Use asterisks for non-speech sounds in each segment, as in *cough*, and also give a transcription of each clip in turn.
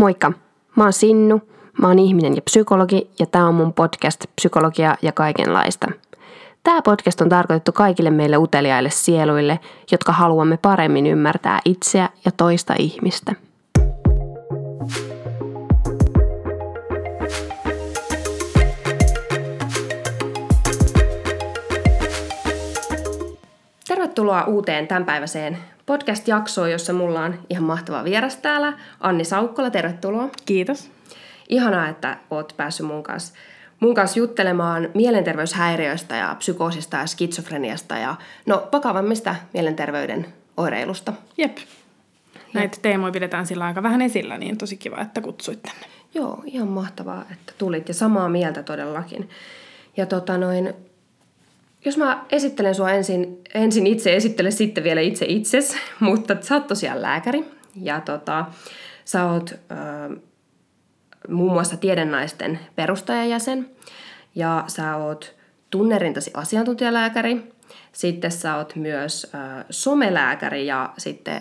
Moikka! Mä oon Sinnu, mä oon ihminen ja psykologi ja tää on mun podcast Psykologia ja kaikenlaista. Tämä podcast on tarkoitettu kaikille meille uteliaille sieluille, jotka haluamme paremmin ymmärtää itseä ja toista ihmistä. Tervetuloa uuteen tämänpäiväiseen podcast-jaksoon, jossa mulla on ihan mahtava vieras täällä. Anni Saukkola, tervetuloa. Kiitos. Ihanaa, että oot päässyt mun kanssa, mun kanssa juttelemaan mielenterveyshäiriöistä ja psykoosista ja skitsofreniasta ja no vakavammista mielenterveyden oireilusta. Jep. Näitä teemoja pidetään sillä aika vähän esillä, niin tosi kiva, että kutsuit tänne. Joo, ihan mahtavaa, että tulit ja samaa mieltä todellakin. Ja tota noin, jos mä esittelen sua ensin, ensin itse, esittele sitten vielä itse itses, *laughs* mutta sä oot tosiaan lääkäri ja tota, sä oot ö, muun muassa tiedennaisten perustajajäsen ja sä oot tunnerintasi asiantuntijalääkäri, sitten sä oot myös ö, somelääkäri ja sitten,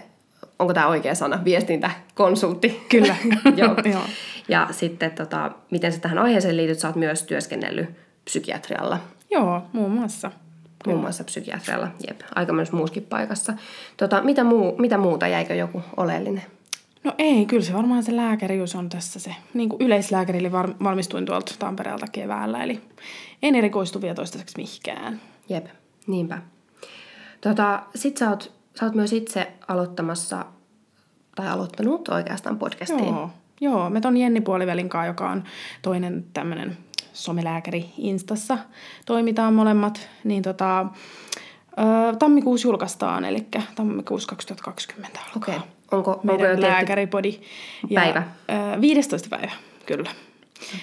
onko tämä oikea sana, viestintäkonsultti? Kyllä. *laughs* *laughs* Joo. Ja sitten tota, miten sä tähän aiheeseen liityt, sä oot myös työskennellyt psykiatrialla. Joo, muun muassa. Muun muassa psykiatrialla, jep, aika myös muuskin paikassa. Tota, mitä, muu, mitä muuta, jäikö joku oleellinen? No ei, kyllä se varmaan se lääkärius on tässä se. Niin kuin yleislääkärille valmistuin tuolta Tampereelta keväällä, eli en erikoistu vielä toistaiseksi mihinkään. Jep, niinpä. Tota, sit sä oot, sä oot myös itse aloittamassa, tai aloittanut oikeastaan podcastiin. Joo, joo me ton Jenni Puolivälin kanssa, joka on toinen tämmöinen somelääkäri Instassa toimitaan molemmat, niin tota, tammikuussa julkaistaan, eli tammikuussa 2020 alkaa. Okay. Onko, meidän onko lääkäripodi. Päivä? Ja, 15. päivä, kyllä.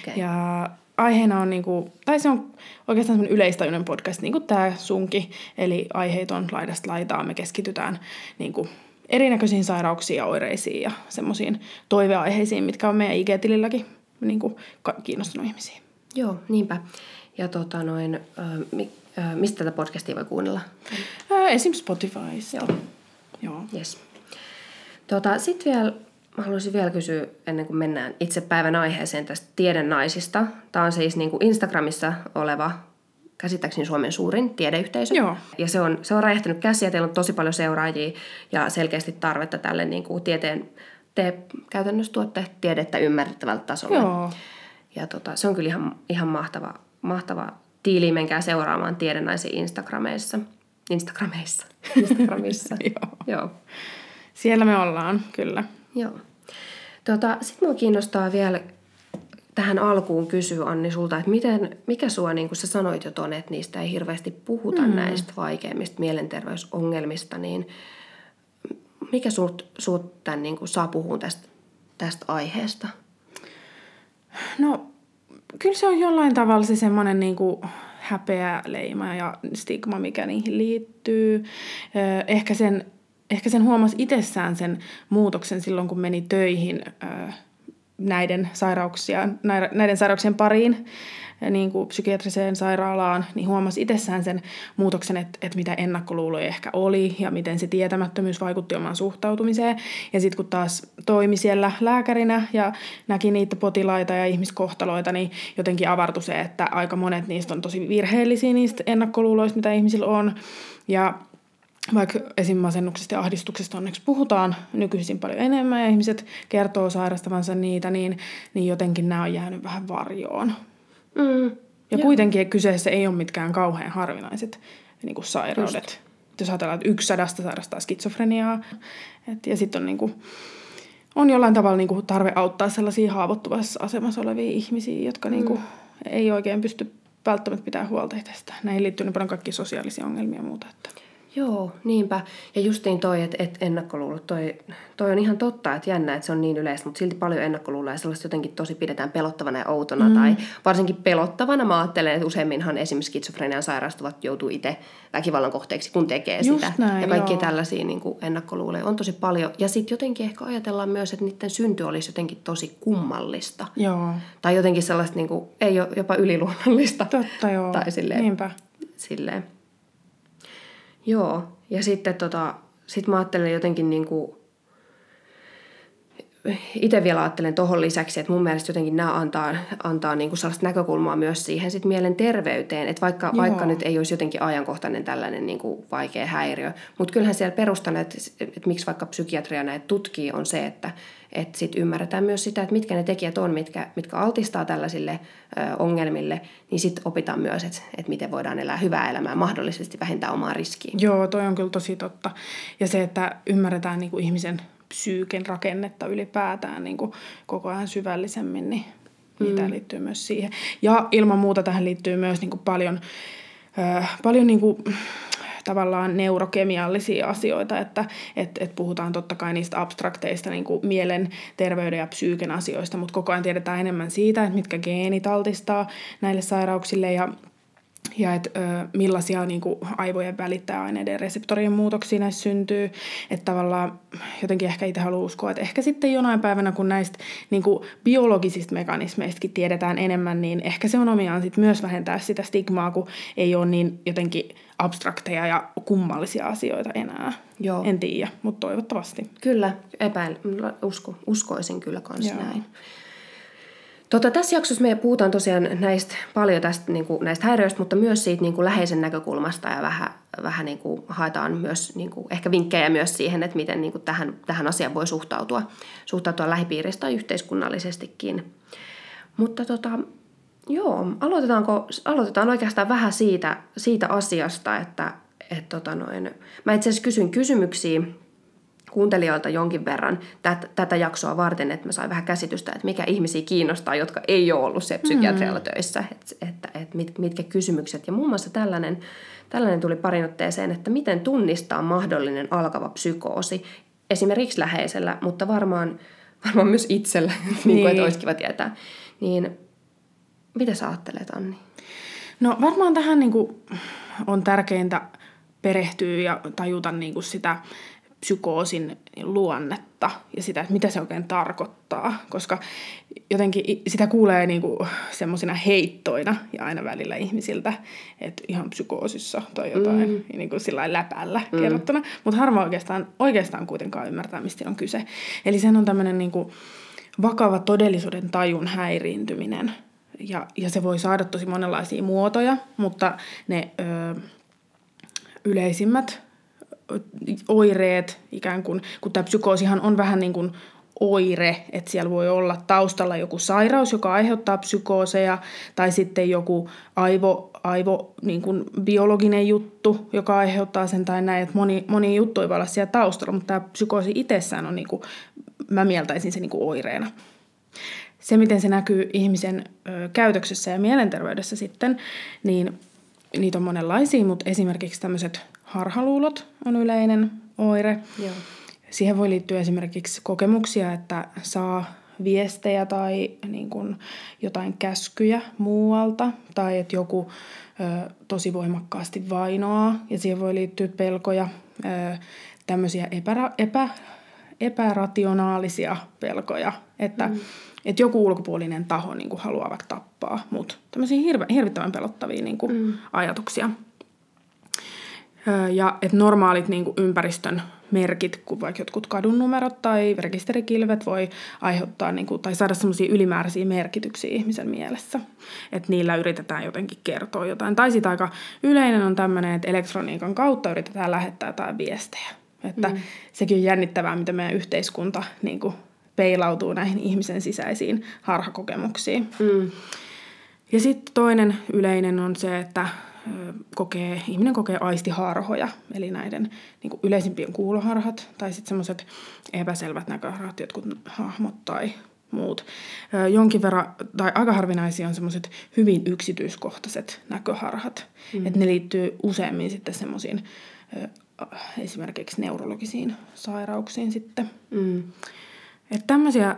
Okay. Ja aiheena on, niinku, tai se on oikeastaan semmoinen yleistajuinen podcast, niin kuin tämä sunki, eli aiheet on laidasta laitaa. Me keskitytään niinku, erinäköisiin sairauksiin ja oireisiin ja semmoisiin toiveaiheisiin, mitkä on meidän IG-tililläkin niinku, kiinnostunut ihmisiin. Joo, niinpä. Ja tota noin, äh, mi, äh, mistä tätä podcastia voi kuunnella? Äh, esim. Spotifysta. Joo. Joo. Yes. Tota, Sitten vielä mä haluaisin vielä kysyä, ennen kuin mennään itse päivän aiheeseen tästä tiedennaisista. Tämä on siis niin kuin Instagramissa oleva, käsittääkseni Suomen suurin tiedeyhteisö. Joo. Ja se on, se on räjähtänyt käsiä, teillä on tosi paljon seuraajia ja selkeästi tarvetta tälle niin kuin tieteen, te käytännössä tuotte tiedettä ymmärrettävältä tasolla. Joo. Ja tota, se on kyllä ihan, ihan mahtava, mahtava tiili, menkää seuraamaan tiedennaisia Instagrameissa. Instagrameissa. *laughs* Instagramissa. Joo. Joo. Siellä me ollaan, kyllä. Joo. Tota, Sitten minua kiinnostaa vielä tähän alkuun kysyä, Anni, sulta, että miten, mikä sua, niin kuin sä sanoit jo tuonne, että niistä ei hirveästi puhuta mm. näistä vaikeimmista mielenterveysongelmista, niin mikä sut, sut tämän, niin kuin, saa puhua tästä, tästä aiheesta? No, kyllä se on jollain tavalla se semmoinen kuin häpeä, leima ja stigma, mikä niihin liittyy. Ehkä sen, ehkä sen huomasi itsessään sen muutoksen silloin, kun meni töihin näiden, sairauksia, näiden sairauksien pariin niin kuin psykiatriseen sairaalaan, niin huomasi itsessään sen muutoksen, että, että mitä ennakkoluuloja ehkä oli ja miten se tietämättömyys vaikutti omaan suhtautumiseen. Ja sitten kun taas toimi siellä lääkärinä ja näki niitä potilaita ja ihmiskohtaloita, niin jotenkin avartui se, että aika monet niistä on tosi virheellisiä niistä ennakkoluuloista, mitä ihmisillä on. Ja vaikka esim. masennuksesta ja ahdistuksesta onneksi puhutaan nykyisin paljon enemmän ja ihmiset kertoo sairastavansa niitä, niin, niin jotenkin nämä on jäänyt vähän varjoon. Mm, ja joo. kuitenkin kyseessä ei ole mitkään kauhean harvinaiset niin kuin sairaudet. Just. Jos ajatellaan, että yksi sadasta sairastaa skitsofreniaa, et, ja sitten on, niin kuin, on jollain tavalla niin kuin, tarve auttaa sellaisia haavoittuvassa asemassa olevia ihmisiä, jotka niin kuin, mm. ei oikein pysty välttämättä pitää huolta tästä. Näihin liittyy niin paljon kaikki sosiaalisia ongelmia ja muuta. Että. Joo, niinpä. Ja justiin toi, että et ennakkoluulot, toi, toi on ihan totta, että jännä, että se on niin yleistä, mutta silti paljon ennakkoluuloja ja sellaista jotenkin tosi pidetään pelottavana ja outona. Mm. Tai varsinkin pelottavana mä ajattelen, että useimminhan esimerkiksi skitsofrenian sairastuvat joutuu itse väkivallan kohteeksi, kun tekee Just sitä. Näin, ja kaikki joo. tällaisia niin kuin ennakkoluuloja on tosi paljon. Ja sitten jotenkin ehkä ajatellaan myös, että niiden synty olisi jotenkin tosi kummallista. Joo. Tai jotenkin sellaista, niin kuin, ei ole jopa yliluonnollista. Totta joo, Tai silleen, niinpä. Silleen. Joo, ja sitten tota, sit mä ajattelen jotenkin niin kuin, itse vielä ajattelen tuohon lisäksi, että mun mielestä jotenkin nämä antaa, antaa niin kuin sellaista näkökulmaa myös siihen sit mielen terveyteen, että vaikka, vaikka nyt ei olisi jotenkin ajankohtainen tällainen niin kuin vaikea häiriö, mutta kyllähän siellä perustana, että, että miksi vaikka psykiatria näitä tutkii, on se, että, että sit ymmärretään myös sitä, että mitkä ne tekijät on, mitkä, mitkä altistaa tällaisille ö, ongelmille, niin sitten opitaan myös, että, että miten voidaan elää hyvää elämää, mahdollisesti vähentää omaa riskiä. Joo, toi on kyllä tosi totta. Ja se, että ymmärretään niin kuin ihmisen psyyken rakennetta ylipäätään niin kuin koko ajan syvällisemmin, niin mm. liittyy myös siihen. Ja ilman muuta tähän liittyy myös niin kuin paljon, äh, paljon niin kuin, tavallaan neurokemiallisia asioita, että et, et puhutaan totta kai niistä abstrakteista niin kuin mielen, terveyden ja psyyken asioista, mutta koko ajan tiedetään enemmän siitä, että mitkä geenit altistaa näille sairauksille ja ja että millaisia niin kuin, aivojen välittäjäaineiden reseptorien muutoksia näissä syntyy. Että tavallaan jotenkin ehkä itse haluan uskoa, että ehkä sitten jonain päivänä, kun näistä niin kuin, biologisista mekanismeistakin tiedetään enemmän, niin ehkä se on omiaan sit myös vähentää sitä stigmaa, kun ei ole niin jotenkin abstrakteja ja kummallisia asioita enää. Joo. En tiedä, mutta toivottavasti. Kyllä, epäil, usko, uskoisin kyllä kans Joo. näin. Tota, tässä jaksossa me puhutaan tosiaan näistä, paljon tästä, niin kuin, näistä häiriöistä, mutta myös siitä niin kuin läheisen näkökulmasta ja vähän, vähän niin kuin, haetaan myös niin kuin, ehkä vinkkejä myös siihen, että miten niin kuin, tähän, tähän asiaan voi suhtautua, suhtautua lähipiiristä tai yhteiskunnallisestikin. Mutta tota, joo, aloitetaanko, aloitetaan oikeastaan vähän siitä, siitä asiasta, että et, tota noin, mä itse asiassa kysyin kysymyksiä kuuntelijoilta jonkin verran tätä, tätä jaksoa varten, että mä sain vähän käsitystä, että mikä ihmisiä kiinnostaa, jotka ei ole ollut se psykiatrialla mm. töissä, että, että, että mit, mitkä kysymykset. Ja muun muassa tällainen, tällainen tuli parin otteeseen, että miten tunnistaa mahdollinen alkava psykoosi, esimerkiksi läheisellä, mutta varmaan, varmaan myös itsellä, niin. *laughs* niin kuin, että olisi kiva tietää. Niin mitä sä ajattelet, Anni? No varmaan tähän niin kuin, on tärkeintä perehtyä ja tajuta niin kuin sitä psykoosin luonnetta ja sitä, että mitä se oikein tarkoittaa, koska jotenkin sitä kuulee niinku semmoisina heittoina ja aina välillä ihmisiltä, että ihan psykoosissa tai jotain mm. niinku sillä läpällä mm. kerrottuna, mutta harva oikeastaan, oikeastaan kuitenkaan ymmärtää, mistä on kyse. Eli sen on tämmöinen niinku vakava todellisuuden tajun häiriintyminen ja, ja se voi saada tosi monenlaisia muotoja, mutta ne ö, yleisimmät oireet ikään kuin, kun tämä psykoosihan on vähän niin kuin oire, että siellä voi olla taustalla joku sairaus, joka aiheuttaa psykooseja, tai sitten joku aivo, aivo niin kuin biologinen juttu, joka aiheuttaa sen tai näin, että moni, moni juttu ei voi olla siellä taustalla, mutta tämä psykoosi itsessään on, niin kuin, mä mieltäisin se niin kuin oireena. Se, miten se näkyy ihmisen käytöksessä ja mielenterveydessä sitten, niin niitä on monenlaisia, mutta esimerkiksi tämmöiset harhaluulot on yleinen oire. Joo. Siihen voi liittyä esimerkiksi kokemuksia, että saa viestejä tai niin kuin jotain käskyjä muualta tai että joku ö, tosi voimakkaasti vainoaa ja siihen voi liittyä pelkoja, ö, tämmöisiä epärä, epä, epärationaalisia pelkoja, että, mm. että joku ulkopuolinen taho niin kuin haluaa vaikka tappaa, mutta tämmöisiä hirve, hirvittävän pelottavia niin kuin mm. ajatuksia. Ja että normaalit niin kuin ympäristön merkit, kuin vaikka jotkut kadunnumerot tai rekisterikilvet voi aiheuttaa niin kuin, tai saada semmoisia ylimääräisiä merkityksiä ihmisen mielessä. Että niillä yritetään jotenkin kertoa jotain. Tai sitten aika yleinen on tämmöinen, että elektroniikan kautta yritetään lähettää jotain viestejä. Että mm. sekin on jännittävää, miten meidän yhteiskunta niin kuin, peilautuu näihin ihmisen sisäisiin harhakokemuksiin. Mm. Ja sitten toinen yleinen on se, että kokee, ihminen kokee aistiharhoja, eli näiden niin kuin yleisimpien kuuloharhat tai sitten semmoiset epäselvät näköharhat, jotkut hahmot tai muut. Jonkin verran, tai aika harvinaisia on semmoiset hyvin yksityiskohtaiset näköharhat. Mm. Että ne liittyy useammin sitten semmoisiin esimerkiksi neurologisiin sairauksiin sitten. Mm. Että tämmöisiä,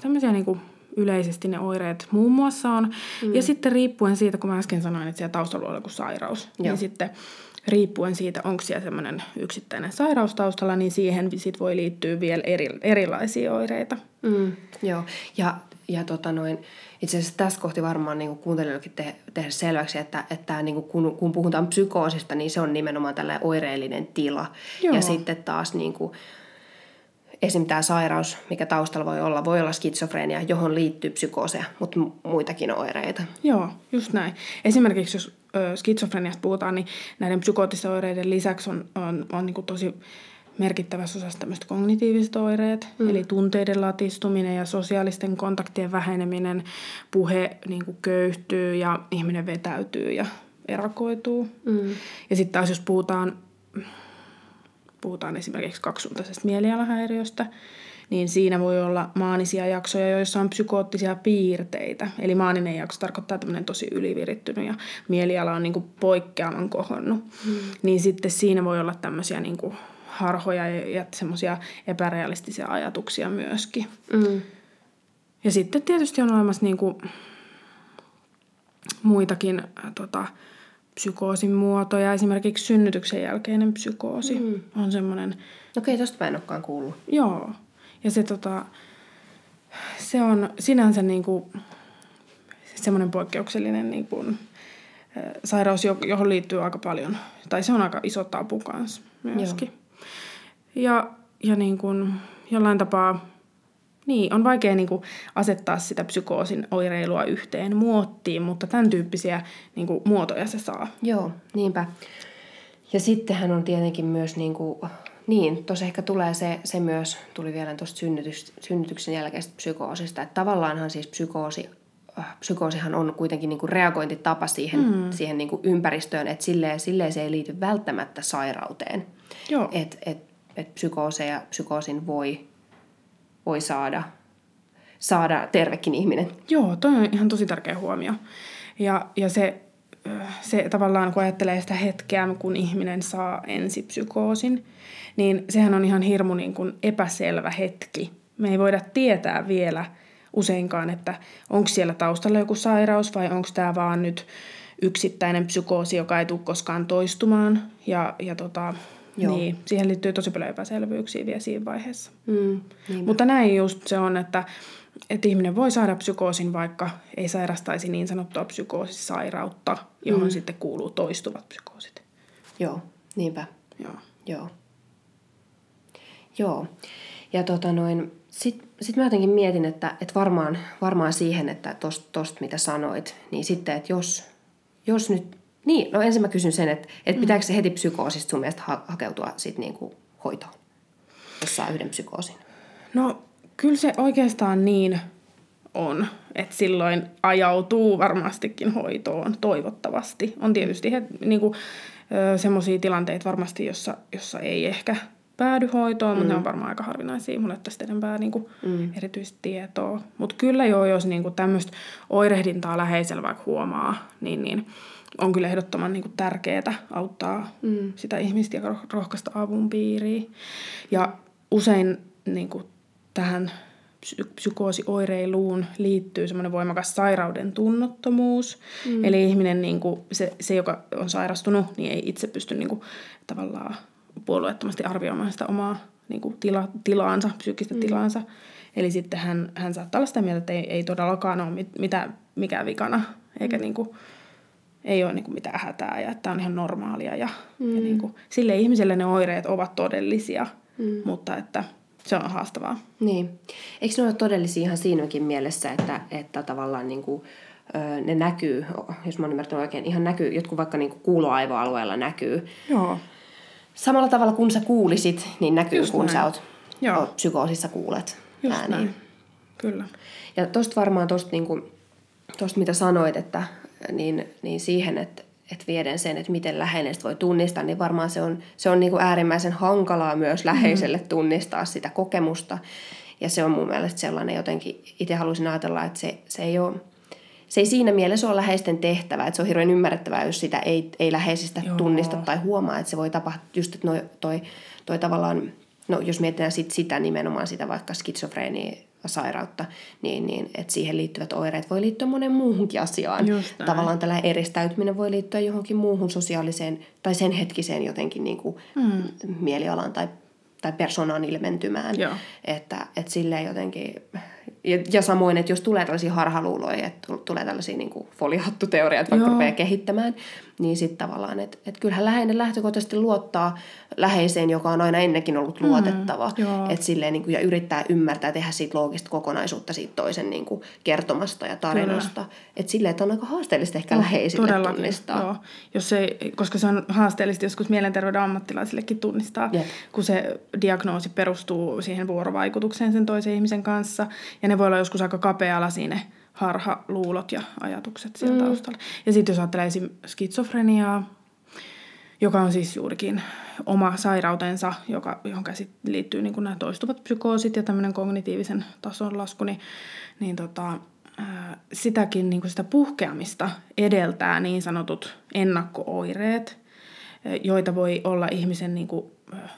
tämmöisiä niin kuin yleisesti ne oireet muun muassa on. Mm. Ja sitten riippuen siitä, kun mä äsken sanoin, että siellä taustalla on joku sairaus, niin Joo. niin sitten riippuen siitä, onko siellä semmoinen yksittäinen sairaus taustalla, niin siihen sit voi liittyä vielä eri, erilaisia oireita. Mm, joo, ja, ja tota noin, itse asiassa tässä kohti varmaan niin kuuntelijoillekin te, tehdä selväksi, että, että niin kun, kun puhutaan psykoosista, niin se on nimenomaan tällainen oireellinen tila. Joo. Ja sitten taas niin kuin, esim. tämä sairaus, mikä taustalla voi olla, voi olla skitsofrenia, johon liittyy psykooseja, mutta muitakin oireita. Joo, just näin. Esimerkiksi jos ö, skitsofreniasta puhutaan, niin näiden psykoottisten oireiden lisäksi on, on, on niin tosi merkittävässä osassa tämmöiset kognitiiviset oireet, mm. eli tunteiden latistuminen ja sosiaalisten kontaktien väheneminen, puhe niin kuin köyhtyy ja ihminen vetäytyy ja erakoituu. Mm. Ja sitten taas jos puhutaan, puhutaan esimerkiksi kaksisuuntaisesta mielialahäiriöstä, niin siinä voi olla maanisia jaksoja, joissa on psykoottisia piirteitä. Eli maaninen jakso tarkoittaa tämmöinen tosi ylivirittynyt ja mieliala on niin kuin poikkeaman kohonnut. Mm. Niin sitten siinä voi olla tämmöisiä niin kuin harhoja ja, semmoisia epärealistisia ajatuksia myöskin. Mm. Ja sitten tietysti on olemassa niin kuin muitakin tota, psykoosin muotoja. Esimerkiksi synnytyksen jälkeinen psykoosi mm. on semmoinen... Okei, tosta mä en olekaan kuullut. Joo. Ja se, tota, se on sinänsä niin kuin, semmoinen poikkeuksellinen niin kuin, sairaus, johon liittyy aika paljon, tai se on aika iso tapu kanssa myöskin. Joo. Ja, ja niin kuin, jollain tapaa niin, on vaikea niin kuin asettaa sitä psykoosin oireilua yhteen muottiin, mutta tämän tyyppisiä niin kuin, muotoja se saa. Joo, niinpä. Ja sittenhän on tietenkin myös, niin, kuin, niin tuossa ehkä tulee se, se myös, tuli vielä tuosta synnytys, synnytyksen jälkeisestä psykoosista, että tavallaanhan siis psykoosi, äh, psykoosihan on kuitenkin niin kuin reagointitapa siihen, mm. siihen niin kuin ympäristöön, että silleen, silleen se ei liity välttämättä sairauteen. Joo. Et, et että psykooseja, psykoosin voi, voi saada, saada tervekin ihminen. Joo, toi on ihan tosi tärkeä huomio. Ja, ja se, se tavallaan, kun ajattelee sitä hetkeä, kun ihminen saa ensipsykoosin, niin sehän on ihan hirmu niin kuin epäselvä hetki. Me ei voida tietää vielä useinkaan, että onko siellä taustalla joku sairaus vai onko tämä vaan nyt yksittäinen psykoosi, joka ei tule koskaan toistumaan. Ja, ja tota, Joo. Niin, siihen liittyy tosi paljon epäselvyyksiä vielä siinä vaiheessa. Mm, Mutta näin just se on, että, että ihminen voi saada psykoosin, vaikka ei sairastaisi niin sanottua psykoosisairautta, johon mm. sitten kuuluu toistuvat psykoosit. Joo, niinpä. Joo. Joo. Joo. Ja tota noin, sitten sit mä jotenkin mietin, että, että varmaan, varmaan siihen, että tosta, tosta mitä sanoit, niin sitten, että jos, jos nyt niin, no ensin mä kysyn sen, että, että mm. pitääkö se heti psykoosista sun mielestä ha- hakeutua sit niinku hoitoon, jos saa yhden psykoosin? No kyllä se oikeastaan niin on, että silloin ajautuu varmastikin hoitoon toivottavasti. On tietysti he, niinku, semmoisia tilanteita varmasti, jossa, jossa ei ehkä päädy hoitoon, mm. mutta ne on varmaan aika harvinaisia. Mulle tästä enempää niin kuin, mm. erityistä tietoa. Mutta kyllä joo, jos niin tämmöistä oirehdintaa läheisellä vaikka huomaa, niin, niin on kyllä ehdottoman niin tärkeää auttaa mm. sitä ihmistä ja rohkaista avun piiriin. Ja usein niin kuin, tähän psykoosioireiluun liittyy semmoinen voimakas sairauden tunnottomuus. Mm. Eli ihminen, niin kuin, se, se, joka on sairastunut, niin ei itse pysty niin kuin, tavallaan puolueettomasti arvioimaan sitä omaa niin kuin, tila, tilaansa, psyykkistä mm. tilaansa. Eli sitten hän, hän saattaa olla sitä mieltä, että ei, ei todellakaan ole mit, mitä, mikään vikana, eikä mm. niin kuin, ei ole niin kuin mitään hätää ja että on ihan normaalia. Ja, mm. ja niin kuin, sille ihmiselle ne oireet ovat todellisia, mm. mutta että se on haastavaa. Niin. Eikö ne ole todellisia ihan siinäkin mielessä, että, että tavallaan niin kuin, ne näkyy, jos mä oon ymmärtänyt oikein, ihan näkyy, jotkut vaikka niin kuin kuuloaivoalueella näkyy. Joo. Samalla tavalla kun sä kuulisit, niin näkyy Just kun näin. sä oot, Joo. oot psykoosissa kuulet Just ääniin. Näin. Kyllä. Ja tosta varmaan tosta, niin kuin, tosta mitä sanoit, että niin, niin siihen, että, että vieden sen, että miten läheinen voi tunnistaa, niin varmaan se on, se on niin kuin äärimmäisen hankalaa myös läheiselle mm-hmm. tunnistaa sitä kokemusta. Ja se on mun mielestä sellainen jotenkin, itse haluaisin ajatella, että se, se ei ole, se ei siinä mielessä ole läheisten tehtävä, että se on hirveän ymmärrettävää, jos sitä ei, ei läheisistä Joo. tunnista tai huomaa, että se voi tapahtua just, että noi, toi, toi tavallaan, no jos mietitään sit sitä nimenomaan sitä vaikka skitsofreenia sairautta, niin, niin että siihen liittyvät oireet voi liittyä monen muuhunkin asiaan. Tavallaan tällä eristäytyminen voi liittyä johonkin muuhun sosiaaliseen tai sen hetkiseen jotenkin niin kuin mm. mielialaan tai, tai persoonan ilmentymään. Joo. Että, että silleen jotenkin, ja, ja samoin, että jos tulee tällaisia harhaluuloja, että tulee tällaisia niin kuin folihattuteorioita, vaikka Joo. rupeaa kehittämään, niin sitten tavallaan, että et kyllähän läheinen lähtökohtaisesti luottaa läheiseen, joka on aina ennenkin ollut luotettava. Mm, et silleen, niin kuin, ja yrittää ymmärtää tehdä siitä loogista kokonaisuutta siitä toisen niin kuin, kertomasta ja tarinasta. Että silleen, että on aika haasteellista ehkä No, läheisille todellakin, tunnistaa. Joo. Jos ei, koska se on haasteellista joskus mielenterveyden ammattilaisillekin tunnistaa, Jep. kun se diagnoosi perustuu siihen vuorovaikutukseen sen toisen ihmisen kanssa. Ja ne voi olla joskus aika kapea-alaisia ne harhaluulot ja ajatukset siellä mm. taustalla. Ja sitten jos ajattelee esim. skitsofreniaa, joka on siis juurikin oma sairautensa, joka, johon sit liittyy niin nämä toistuvat psykoosit ja tämmöinen kognitiivisen tason lasku, niin, niin tota, sitäkin niin kuin sitä puhkeamista edeltää niin sanotut ennakko-oireet, joita voi olla ihmisen, niin kuin,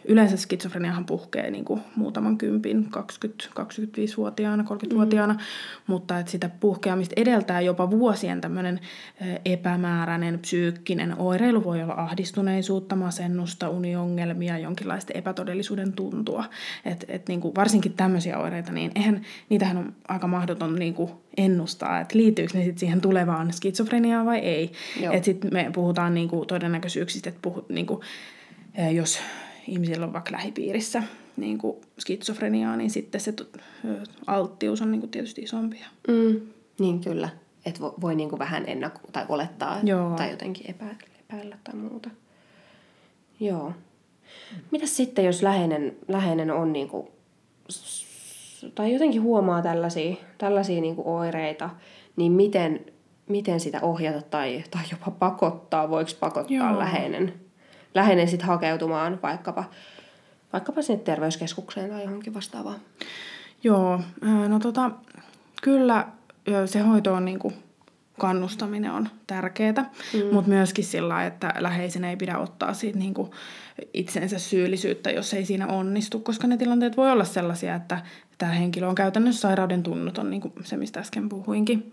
yleensä skitsofreniahan puhkee niin kuin muutaman kympin, 20-25-vuotiaana, 30-vuotiaana, mm. mutta että sitä puhkeamista edeltää jopa vuosien tämmöinen ää, epämääräinen psyykkinen oireilu, voi olla ahdistuneisuutta, masennusta, uniongelmia, jonkinlaista epätodellisuuden tuntua. Et, et niin kuin varsinkin tämmöisiä oireita, niin eihän, niitähän on aika mahdoton niin kuin ennustaa, että liittyykö ne sitten siihen tulevaan skitsofreniaan vai ei. Että sitten me puhutaan niin kuin todennäköisyyksistä, että puhut, niin kuin, jos ihmisillä on vaikka lähipiirissä niin kuin skitsofreniaa, niin sitten se alttius on niin kuin tietysti isompi. Mm, niin kyllä. Että voi, voi niinku vähän ennakko- tai olettaa Joo. tai jotenkin epä, epäillä tai muuta. Joo. Mitäs sitten, jos läheinen, läheinen on niinku, s- tai jotenkin huomaa tällaisia, tällaisia niinku oireita, niin miten, miten sitä ohjata tai, tai jopa pakottaa, voiko pakottaa Joo. läheinen, läheinen sitten hakeutumaan vaikkapa, vaikkapa sinne terveyskeskukseen tai johonkin vastaavaan? Joo, no tota, kyllä se hoito on niinku, kannustaminen on tärkeää, mm. mutta myöskin sillä että läheisen ei pidä ottaa siitä niinku itsensä syyllisyyttä, jos ei siinä onnistu, koska ne tilanteet voi olla sellaisia, että tämä henkilö on käytännössä sairauden tunnoton, niin kuin se, mistä äsken puhuinkin.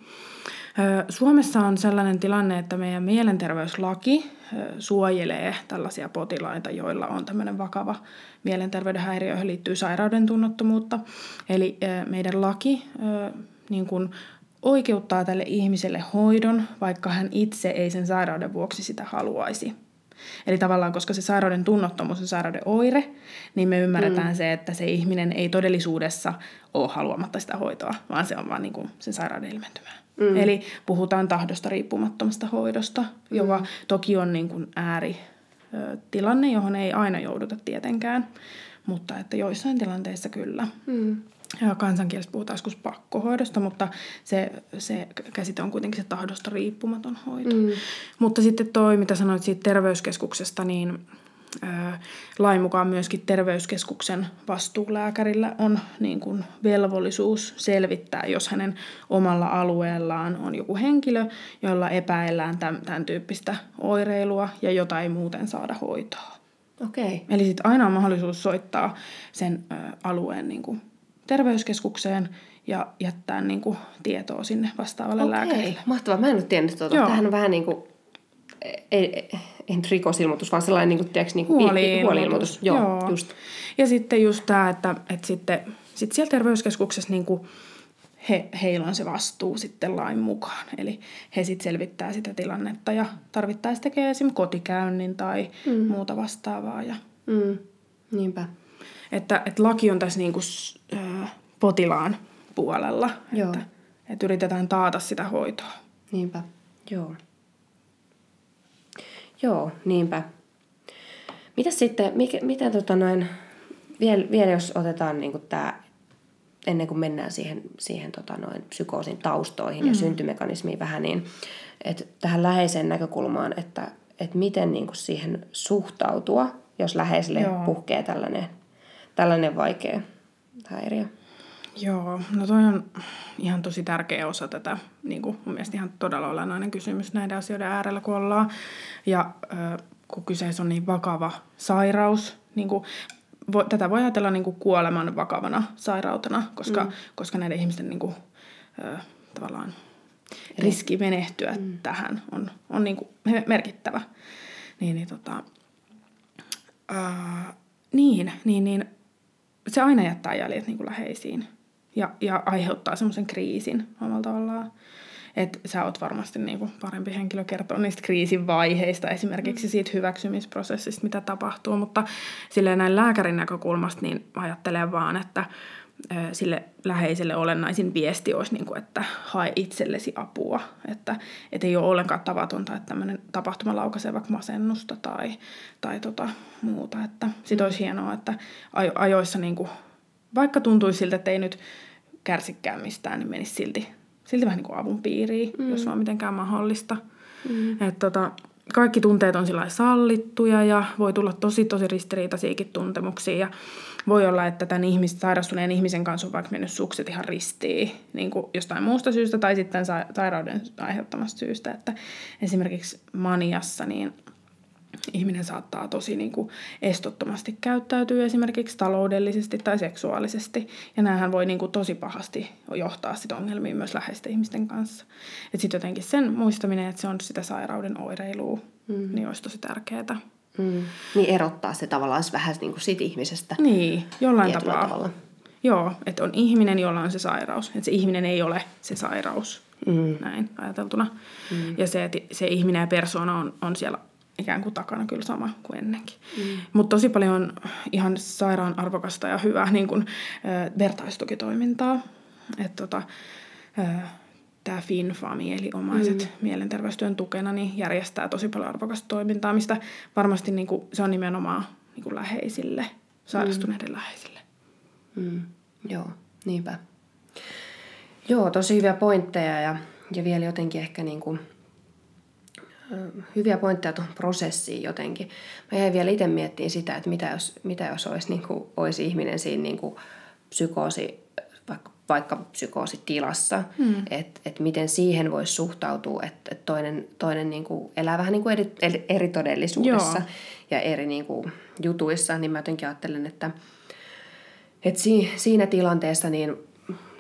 Suomessa on sellainen tilanne, että meidän mielenterveyslaki suojelee tällaisia potilaita, joilla on tämmöinen vakava mielenterveyden häiriö, johon liittyy sairauden tunnottomuutta. Eli meidän laki niin kuin oikeuttaa tälle ihmiselle hoidon, vaikka hän itse ei sen sairauden vuoksi sitä haluaisi. Eli tavallaan, koska se sairauden tunnottomuus on sairauden oire, niin me ymmärretään mm. se, että se ihminen ei todellisuudessa ole haluamatta sitä hoitoa, vaan se on vaan niin kuin sen sairauden ilmentymää. Mm. Eli puhutaan tahdosta riippumattomasta hoidosta, mm. joka toki on niin kuin ääritilanne, johon ei aina jouduta tietenkään, mutta että joissain tilanteissa kyllä. Mm. Kansankielessä puhutaan joskus pakkohoidosta, mutta se, se käsite on kuitenkin se tahdosta riippumaton hoito. Mm. Mutta sitten toi, mitä sanoit siitä terveyskeskuksesta, niin lain mukaan myöskin terveyskeskuksen vastuulääkärillä on niin kuin velvollisuus selvittää, jos hänen omalla alueellaan on joku henkilö, jolla epäillään tämän, tämän tyyppistä oireilua ja jota ei muuten saada hoitoa. Okei. Okay. Eli sitten aina on mahdollisuus soittaa sen ö, alueen niin kuin, terveyskeskukseen ja jättää niin kuin, tietoa sinne vastaavalle Okei, lääkärille. mahtavaa. Mä en ole tiennyt tuota. Joo. Tämähän on vähän niin kuin, ei, ei, ei nyt rikosilmoitus, vaan sellainen niin kuin, tiedätkö, niin kuin Huoli-ilmoitus. huoli-ilmoitus. Joo, Joo, just. Ja sitten just tämä, että, että sitten sit siellä terveyskeskuksessa niin kuin he, heillä on se vastuu sitten lain mukaan. Eli he sitten selvittää sitä tilannetta ja tarvittaessa tekee esimerkiksi kotikäynnin tai mm. muuta vastaavaa. Ja, Mm. Niinpä. että, että laki on tässä niin kuin, äh, potilaan puolella, Joo. että, että yritetään taata sitä hoitoa. Niinpä. Joo. Joo, niinpä. Mitäs sitten, mikä, mitä tota noin, vielä, vielä jos otetaan niin tämä, ennen kuin mennään siihen, siihen tota noin, psykoosin taustoihin mm. ja syntymekanismiin vähän, niin että tähän läheiseen näkökulmaan, että, että miten niin kuin siihen suhtautua, jos läheiselle Joo. puhkee tällainen, tällainen vaikea häiriö. Joo, no toi on ihan tosi tärkeä osa tätä, niin kuin mun mielestä ihan todella olennainen kysymys näiden asioiden äärellä, kun ollaan. Ja äh, kun kyseessä on niin vakava sairaus, niin kuin, vo, tätä voi ajatella niin kuin kuoleman vakavana sairautena, koska, mm. koska näiden ihmisten niin kuin, äh, tavallaan riski menehtyä mm. tähän on, on niin kuin merkittävä. Niin, niin, tota, äh, niin, niin, niin se aina jättää jäljet niin kuin läheisiin ja, ja aiheuttaa semmoisen kriisin omalla tavallaan. että sä oot varmasti niin kuin parempi henkilö kertoa niistä kriisin vaiheista, esimerkiksi mm. siitä hyväksymisprosessista, mitä tapahtuu, mutta silleen näin lääkärin näkökulmasta niin ajattelen vaan, että sille läheiselle olennaisin viesti olisi, niin kuin, että hae itsellesi apua. Että et ei ole ollenkaan tavatonta, että tämmöinen tapahtuma laukaisee vaikka masennusta tai, tai tota, muuta. Että sit olisi hienoa, että ajoissa, niin kuin, vaikka tuntuisi siltä, että ei nyt kärsikään mistään, niin menisi silti, silti vähän niin kuin avun piiriin, mm. jos on mitenkään mahdollista. Mm. Et, tota, kaikki tunteet on sillä sallittuja ja voi tulla tosi tosi ristiriitaisiakin tuntemuksia ja voi olla, että tämän ihmis, sairastuneen ihmisen kanssa on vaikka mennyt sukset ihan ristiin niin kuin jostain muusta syystä tai sitten sairauden aiheuttamasta syystä, että esimerkiksi maniassa niin ihminen saattaa tosi niin kuin estottomasti käyttäytyä esimerkiksi taloudellisesti tai seksuaalisesti. Ja näähän voi niin kuin tosi pahasti johtaa sit ongelmiin myös läheisten ihmisten kanssa. Että sitten jotenkin sen muistaminen, että se on sitä sairauden oireilua, mm. niin olisi tosi tärkeää. Mm. Niin erottaa se tavallaan vähän niin kuin siitä ihmisestä. Niin, jollain tavalla. tavalla. Joo, että on ihminen, jolla on se sairaus. Että se ihminen ei ole se sairaus, mm. näin ajateltuna. Mm. Ja se, että se ihminen ja persoona on, on siellä ikään kuin takana kyllä sama kuin ennenkin. Mm. Mutta tosi paljon on ihan sairaan arvokasta ja hyvää niin kuin, äh, vertaistukitoimintaa. Tota, tämä FinFami, eli omaiset mm. mielenterveystyön tukena, niin järjestää tosi paljon arvokasta toimintaa, mistä varmasti niin kuin, se on nimenomaan niin kuin läheisille, sairastuneiden mm. läheisille. Mm. Joo, niinpä. Joo, tosi hyviä pointteja ja, ja vielä jotenkin ehkä niin kuin, hyviä pointteja tuohon prosessiin jotenkin. Mä jäin vielä itse miettimään sitä, että mitä jos, mitä jos olisi, niin kuin, olisi ihminen siinä niin kuin psykoosi, vaikka, vaikka psykoositilassa, hmm. että et miten siihen voisi suhtautua, että et toinen, toinen niin kuin elää vähän niin kuin eri, eri todellisuudessa Joo. ja eri niin kuin jutuissa, niin mä jotenkin ajattelen, että et si, siinä tilanteessa niin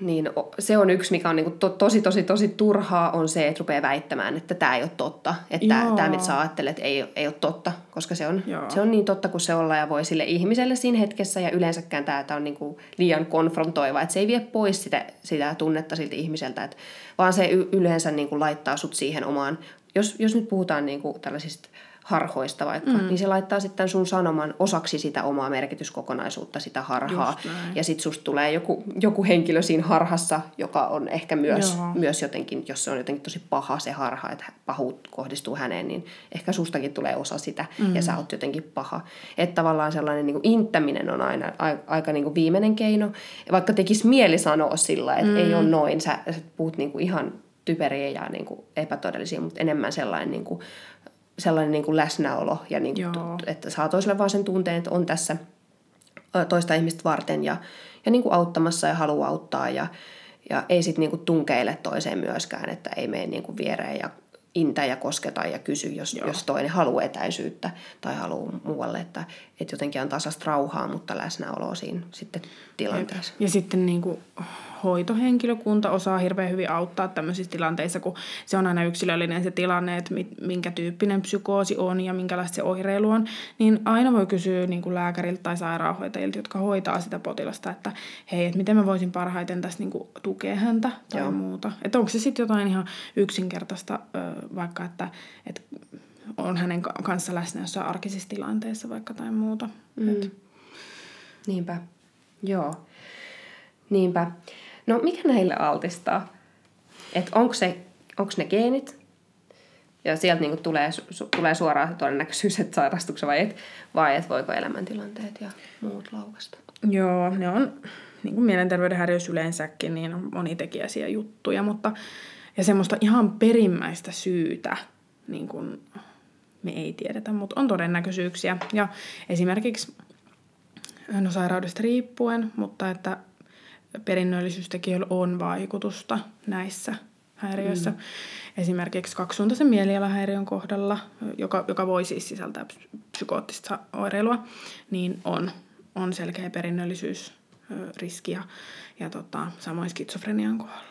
niin se on yksi, mikä on niin to, tosi, tosi, tosi turhaa, on se, että rupeaa väittämään, että tämä ei ole totta. Että Joo. tämä, mitä sä ajattelet, ei, ei ole totta, koska se on, se on niin totta kuin se olla ja voi sille ihmiselle siinä hetkessä. Ja yleensäkään tämä, tämä on niin kuin liian konfrontoiva, että se ei vie pois sitä, sitä tunnetta siltä ihmiseltä, että, vaan se yleensä niin kuin laittaa sut siihen omaan, jos, jos nyt puhutaan niin kuin tällaisista harhoista vaikka, mm. niin se laittaa sitten sun sanoman osaksi sitä omaa merkityskokonaisuutta, sitä harhaa. Ja sitten susta tulee joku, joku henkilö siinä harhassa, joka on ehkä myös, myös jotenkin, jos se on jotenkin tosi paha se harha, että pahuut kohdistuu häneen, niin ehkä sustakin tulee osa sitä mm. ja sä oot jotenkin paha. Että tavallaan sellainen niin kuin inttäminen on aina aika niin kuin viimeinen keino. Vaikka tekisi mieli sanoa sillä, että mm. ei ole noin, sä, sä puhut niin kuin ihan typeriä ja niin kuin epätodellisia, mutta enemmän sellainen niin kuin sellainen niin kuin läsnäolo, ja niin kuin, että saa toiselle vaan sen tunteen, että on tässä toista ihmistä varten ja, ja niin kuin auttamassa ja haluaa auttaa ja, ja ei sitten niin kuin tunkeile toiseen myöskään, että ei mene niin kuin viereen ja intä ja kosketa ja kysy, jos, jos toinen haluaa etäisyyttä tai haluaa muualle, että, että jotenkin on tasasta rauhaa, mutta läsnäoloa siinä sitten tilanteessa. Ja, ja sitten niin kuin hoitohenkilökunta osaa hirveän hyvin auttaa tämmöisissä tilanteissa, kun se on aina yksilöllinen se tilanne, että minkä tyyppinen psykoosi on ja minkälaista se oireilu on, niin aina voi kysyä niin kuin lääkäriltä tai sairaanhoitajilta, jotka hoitaa sitä potilasta, että hei, että miten mä voisin parhaiten tässä niin kuin tukea häntä tai Joo. muuta. Että onko se sitten jotain ihan yksinkertaista, vaikka että, että on hänen kanssa läsnä jossain arkisissa tilanteissa vaikka tai muuta. Mm. Et. Niinpä, joo. Niinpä. No mikä näille altistaa? Että onko, se, onko ne geenit? Ja sieltä niinku tulee, su, tulee suoraan todennäköisyys, että sairastuksen vai et, vai et voiko elämäntilanteet ja muut laukasta? Joo, ne on niin kuin mielenterveyden häiriöissä yleensäkin, niin on monitekijäisiä juttuja, mutta ja semmoista ihan perimmäistä syytä niin kuin me ei tiedetä, mutta on todennäköisyyksiä. Ja esimerkiksi no sairaudesta riippuen, mutta että perinnöllisyystekijöillä on vaikutusta näissä häiriöissä. Mm. Esimerkiksi kaksisuuntaisen mielialahäiriön kohdalla, joka, joka voi siis sisältää psykoottista oireilua, niin on, on selkeä perinnöllisyysriski ja, ja tota, samoin skitsofrenian kohdalla.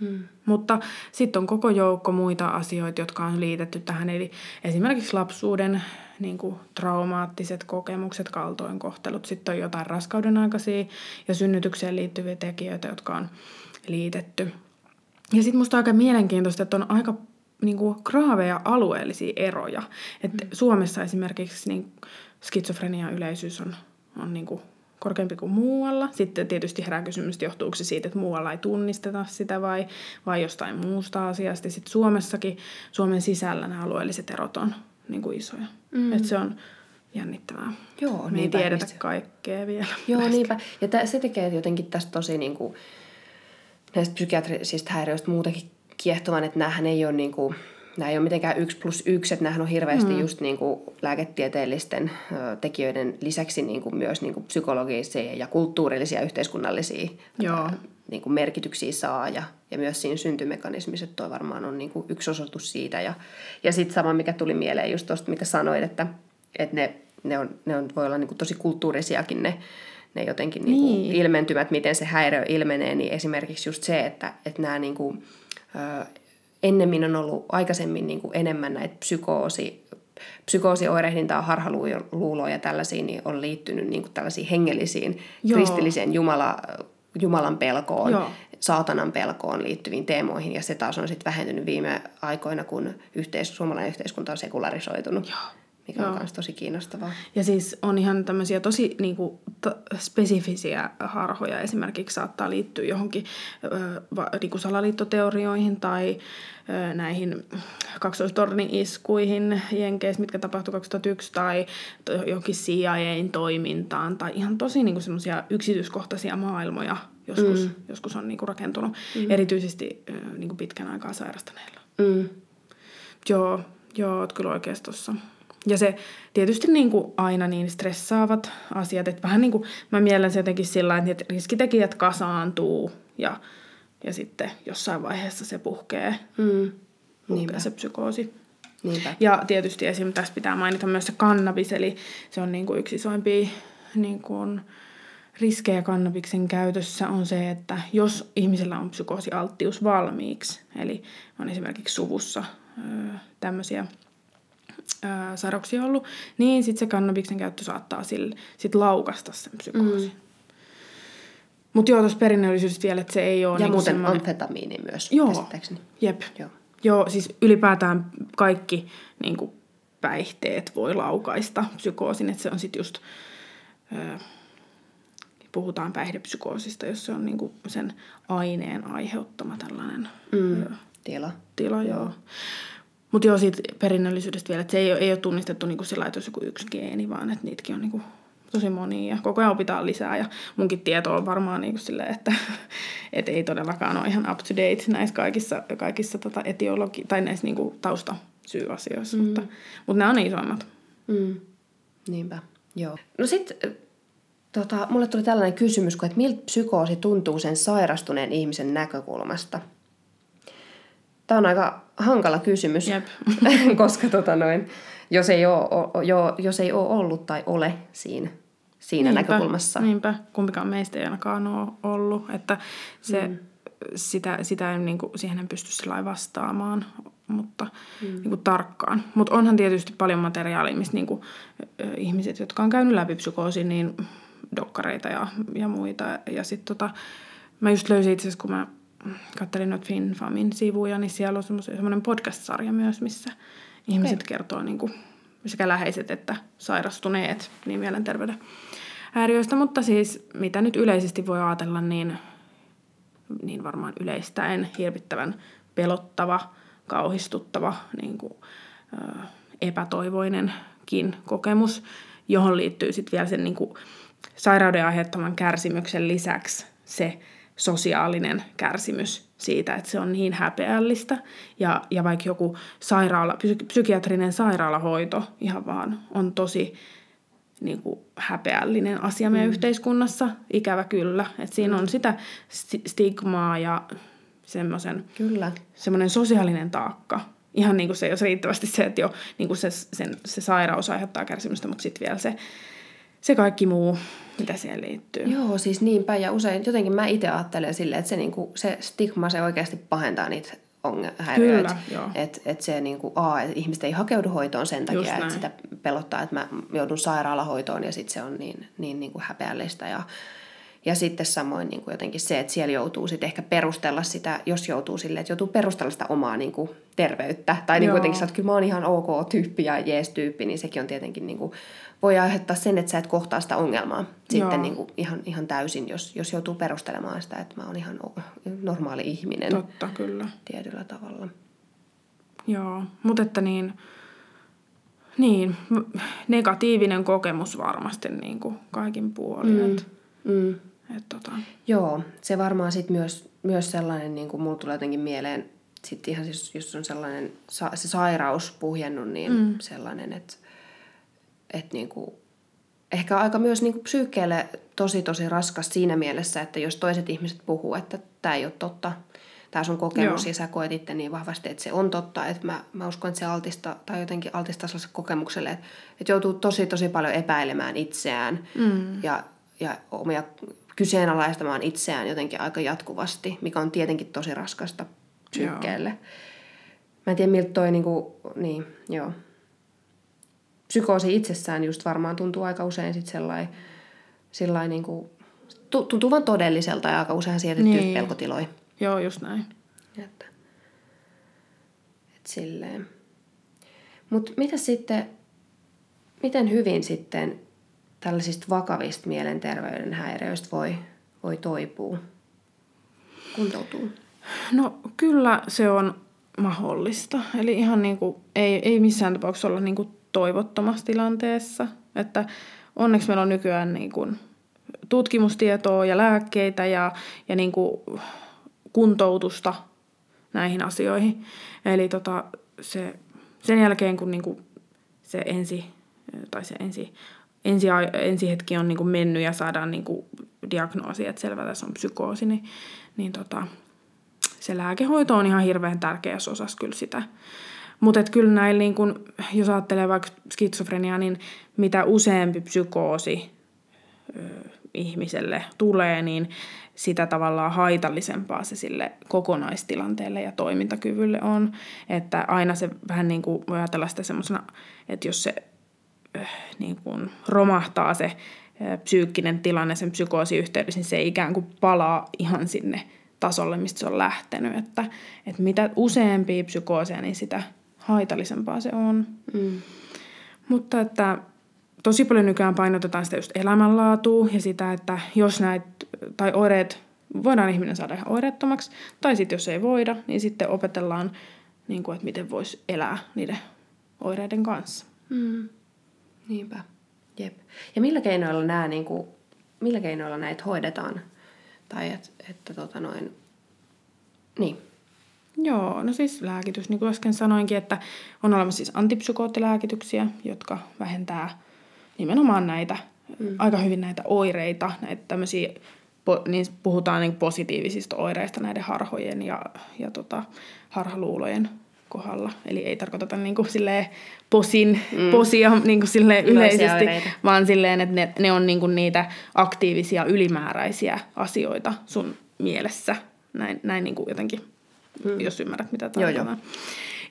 Mm. Mutta sitten on koko joukko muita asioita, jotka on liitetty tähän. Eli esimerkiksi lapsuuden niin kuin, traumaattiset kokemukset, kaltoinkohtelut. Sitten on jotain raskauden aikaisia ja synnytykseen liittyviä tekijöitä, jotka on liitetty. ja sitten musta on aika mielenkiintoista, että on aika niin kuin, graaveja alueellisia eroja. Että mm. Suomessa esimerkiksi niin skitsofrenia yleisyys on, on niin kuin, korkeampi kuin muualla. Sitten tietysti herää kysymys, että johtuuko se siitä, että muualla ei tunnisteta sitä vai, vai jostain muusta asiasta. Sitten Suomessakin, Suomen sisällä nämä alueelliset erot on niin kuin isoja. Mm. Että se on jännittävää. Joo, Me ei tiedetä mistä... kaikkea vielä. Joo, niinpä. Ja t- se tekee jotenkin tästä tosi niin kuin, näistä psykiatrisista häiriöistä muutenkin kiehtovan, että näähän ei ole niin kuin, nämä ei ole mitenkään yksi plus yksi, että nämähän on hirveästi mm. just niin kuin lääketieteellisten ö, tekijöiden lisäksi niin kuin myös niin kuin psykologisia ja kulttuurillisia yhteiskunnallisia Joo. niin kuin merkityksiä saa ja, ja myös siinä syntymekanismissa, että toi varmaan on niin kuin yksi osoitus siitä. Ja, ja sitten sama, mikä tuli mieleen just tuosta, mitä sanoit, että, että ne, ne, on, ne on, voi olla niin kuin tosi kulttuurisiakin ne, ne jotenkin niin. Niin kuin ilmentymät, miten se häiriö ilmenee, niin esimerkiksi just se, että, että nämä niin kuin, ennemmin on ollut aikaisemmin niin kuin enemmän näitä psykoosi, psykoosioirehdintaa, harhaluuloja ja tällaisia, niin on liittynyt niin kuin tällaisiin hengellisiin, Joo. kristilliseen Jumala, Jumalan pelkoon, Joo. saatanan pelkoon liittyviin teemoihin, ja se taas on sitten vähentynyt viime aikoina, kun yhteis- suomalainen yhteiskunta on sekularisoitunut. Joo mikä on myös tosi kiinnostavaa. Ja siis on ihan tämmöisiä tosi niin kuin, t- spesifisiä harhoja. Esimerkiksi saattaa liittyä johonkin ö, va, niin kuin salaliittoteorioihin tai ö, näihin kaksoistornin iskuihin Jenkeissä, mitkä tapahtui 2001, tai johonkin CIAin toimintaan, tai ihan tosi niin kuin semmoisia yksityiskohtaisia maailmoja joskus, mm. joskus on niin kuin rakentunut, mm. erityisesti ö, niin kuin pitkän aikaa sairastaneilla. Mm. Joo, joo, oot kyllä oikeassa tuossa. Ja se tietysti niin kuin aina niin stressaavat asiat, että vähän niin kuin mä mielen se jotenkin sillä että riskitekijät kasaantuu ja, ja sitten jossain vaiheessa se puhkee, mm. puhkee se psykoosi. Niinpä. Ja tietysti esim. tässä pitää mainita myös se kannabis, eli se on niin kuin yksi isoimpia niin kuin riskejä kannabiksen käytössä on se, että jos ihmisellä on psykoosialttius valmiiksi, eli on esimerkiksi suvussa öö, tämmöisiä ää, sairauksia ollut, niin sitten se kannabiksen käyttö saattaa sille, sit laukasta sen psykoosin. Mm. Mutta joo, tuossa perinnöllisyydestä vielä, että se ei ole... Ja niinku muuten semmoinen... amfetamiini myös, Joo, jep. Joo. joo, siis ylipäätään kaikki niin kuin päihteet voi laukaista psykoosin, että se on sitten just... Ö, puhutaan päihdepsykoosista, jos se on niinku sen aineen aiheuttama tällainen mm. tila. Tila, joo. joo. Mutta joo, siitä perinnöllisyydestä vielä, että se ei ole, ei ole tunnistettu niin kuin sillä että joku yksi geeni, vaan että niitäkin on niin kuin tosi monia ja koko ajan opitaan lisää ja munkin tieto on varmaan niin kuin silleen, että *laughs* et ei todellakaan ole ihan up to date näissä kaikissa, kaikissa tota etiologi- tai näissä niin kuin taustasyyasioissa, mm. mutta, mutta nämä on ne isoimmat. Mm. Niinpä, joo. No sitten tota, mulle tuli tällainen kysymys, että miltä psykoosi tuntuu sen sairastuneen ihmisen näkökulmasta – Tämä on aika hankala kysymys, Jep. *laughs* koska tota noin, jos, ei ole, jo, jos ei ole ollut tai ole siinä, siinä niinpä, näkökulmassa. Niinpä, kumpikaan meistä ei ainakaan ole ollut, että se, mm. sitä, sitä en, niin kuin, siihen en pysty sillä vastaamaan, mutta mm. niin kuin, tarkkaan. Mutta onhan tietysti paljon materiaalia, missä niin kuin, ihmiset, jotka on käynyt läpi psykoosin, niin dokkareita ja, ja muita. Ja sitten tota, mä just löysin itse asiassa, kun mä katselin noita FinFamin sivuja, niin siellä on semmoinen podcast-sarja myös, missä ihmiset okay. kertoo niin kuin, sekä läheiset että sairastuneet niin mielenterveyden häiriöistä. Mutta siis mitä nyt yleisesti voi ajatella, niin, niin varmaan yleistäen hirvittävän pelottava, kauhistuttava, niin kuin, ö, epätoivoinenkin kokemus, johon liittyy sitten vielä sen niin kuin, sairauden aiheuttaman kärsimyksen lisäksi se, sosiaalinen kärsimys siitä, että se on niin häpeällistä. Ja, ja vaikka joku sairaala, psykiatrinen sairaalahoito ihan vaan on tosi niin kuin häpeällinen asia meidän mm. yhteiskunnassa, ikävä kyllä. Että siinä on sitä stigmaa ja semmoisen, kyllä. semmoinen sosiaalinen taakka. Ihan niin kuin se, jos riittävästi se, että jo niin kuin se, sen, se sairaus aiheuttaa kärsimystä, mutta sitten vielä se, se kaikki muu mitä siihen liittyy. Joo, siis niinpä. Ja usein jotenkin mä itse ajattelen silleen, että se, niinku, se stigma se oikeasti pahentaa niitä häiriöitä. Että et se niinku, a, et ihmiset ei hakeudu hoitoon sen takia, että sitä pelottaa, että mä joudun sairaalahoitoon ja sitten se on niin, niin niinku häpeällistä. Ja, Ja sitten samoin niin kuin jotenkin se, että siellä joutuu sitten ehkä perustella sitä, jos joutuu sille, että joutuu perustella sitä omaa niin kuin terveyttä. Tai niin kuin jotenkin että kyllä mä oon ihan ok tyyppi ja jees tyyppi, niin sekin on tietenkin niin kuin, voi aiheuttaa sen, että sä et kohtaa sitä ongelmaa sitten niin kuin ihan, ihan täysin, jos, jos joutuu perustelemaan sitä, että mä oon ihan normaali ihminen. Totta, kyllä. Tietyllä tavalla. Joo, mutta että niin, niin, negatiivinen kokemus varmasti niin kuin kaikin puolin. Mm. Et, mm. Et tota. Joo, se varmaan sitten myös, myös sellainen, niin kuin mulla tulee jotenkin mieleen, sitten ihan siis, jos on sellainen se sairaus puhjennut, niin mm. sellainen, että et niin kuin, ehkä aika myös niin kuin psyykkeelle tosi tosi raskas siinä mielessä, että jos toiset ihmiset puhuu, että tämä ei ole totta, tämä sun kokemus Joo. ja sä koet itse niin vahvasti, että se on totta, että mä, mä uskon, että se altista tai jotenkin altistaa sellaiselle kokemukselle, että, että joutuu tosi tosi paljon epäilemään itseään mm. ja, ja omia kyseenalaistamaan itseään jotenkin aika jatkuvasti, mikä on tietenkin tosi raskasta psyykkeelle. Mä en tiedä, miltä toi niin kuin, niin, joo. Psykoosi itsessään just varmaan tuntuu aika usein sit sellainen, sellainen niin kuin, tuntuu vaan todelliselta ja aika usein sieltä niin. pelkotiloja. Joo, just näin. Että, et silleen. Mutta mitä sitten, miten hyvin sitten tällaisista vakavista mielenterveyden häiriöistä voi, voi toipua, kuntoutua? No kyllä se on mahdollista. Eli ihan niin kuin, ei, ei missään tapauksessa olla niin kuin toivottomassa tilanteessa. Että onneksi meillä on nykyään niin kuin tutkimustietoa ja lääkkeitä ja, ja niin kuin kuntoutusta näihin asioihin. Eli tota, se, sen jälkeen, kun niinku se ensi, tai se ensi, ensi, ensi hetki on niinku mennyt ja saadaan niinku diagnoosi, että selvä tässä on psykoosi, niin, niin tota, se lääkehoito on ihan hirveän tärkeä osas kyllä sitä. Mutta kyllä näillä, niin kun, jos ajattelee vaikka skitsofreniaa, niin mitä useampi psykoosi ö, ihmiselle tulee, niin sitä tavallaan haitallisempaa se sille kokonaistilanteelle ja toimintakyvylle on. Että aina se vähän niin kuin voi ajatella sitä semmoisena, että jos se äh, niin kuin romahtaa se äh, psyykkinen tilanne sen psykoosiyhteydessä, niin se ikään kuin palaa ihan sinne tasolle, mistä se on lähtenyt. Että, että mitä useampia psykooseja, niin sitä haitallisempaa se on. Mm. Mutta että tosi paljon nykyään painotetaan sitä just elämänlaatua ja sitä, että jos näitä, tai oireet, voidaan ihminen saada ihan oireettomaksi, tai sitten jos ei voida, niin sitten opetellaan, niin kuin, että miten voisi elää niiden oireiden kanssa. Mm. Niinpä. Jep. Ja millä keinoilla nämä, niin kuin, millä keinoilla näitä hoidetaan? Tai et, että tota noin, niin. Joo, no siis lääkitys, niin kuin äsken sanoinkin, että on olemassa siis antipsykoottilääkityksiä, jotka vähentää nimenomaan näitä, mm. aika hyvin näitä oireita, näitä tämmöisiä, niin puhutaan niin positiivisista oireista näiden harhojen ja, ja tota, harhaluulojen kohdalla. Eli ei tarkoiteta niin kuin silleen posin, mm. posia niin kuin silleen yleisesti, oireita. vaan silleen, että ne, ne on niin kuin niitä aktiivisia ylimääräisiä asioita sun mielessä. Näin, näin niin kuin jotenkin, mm. jos ymmärrät mitä tarkoitan.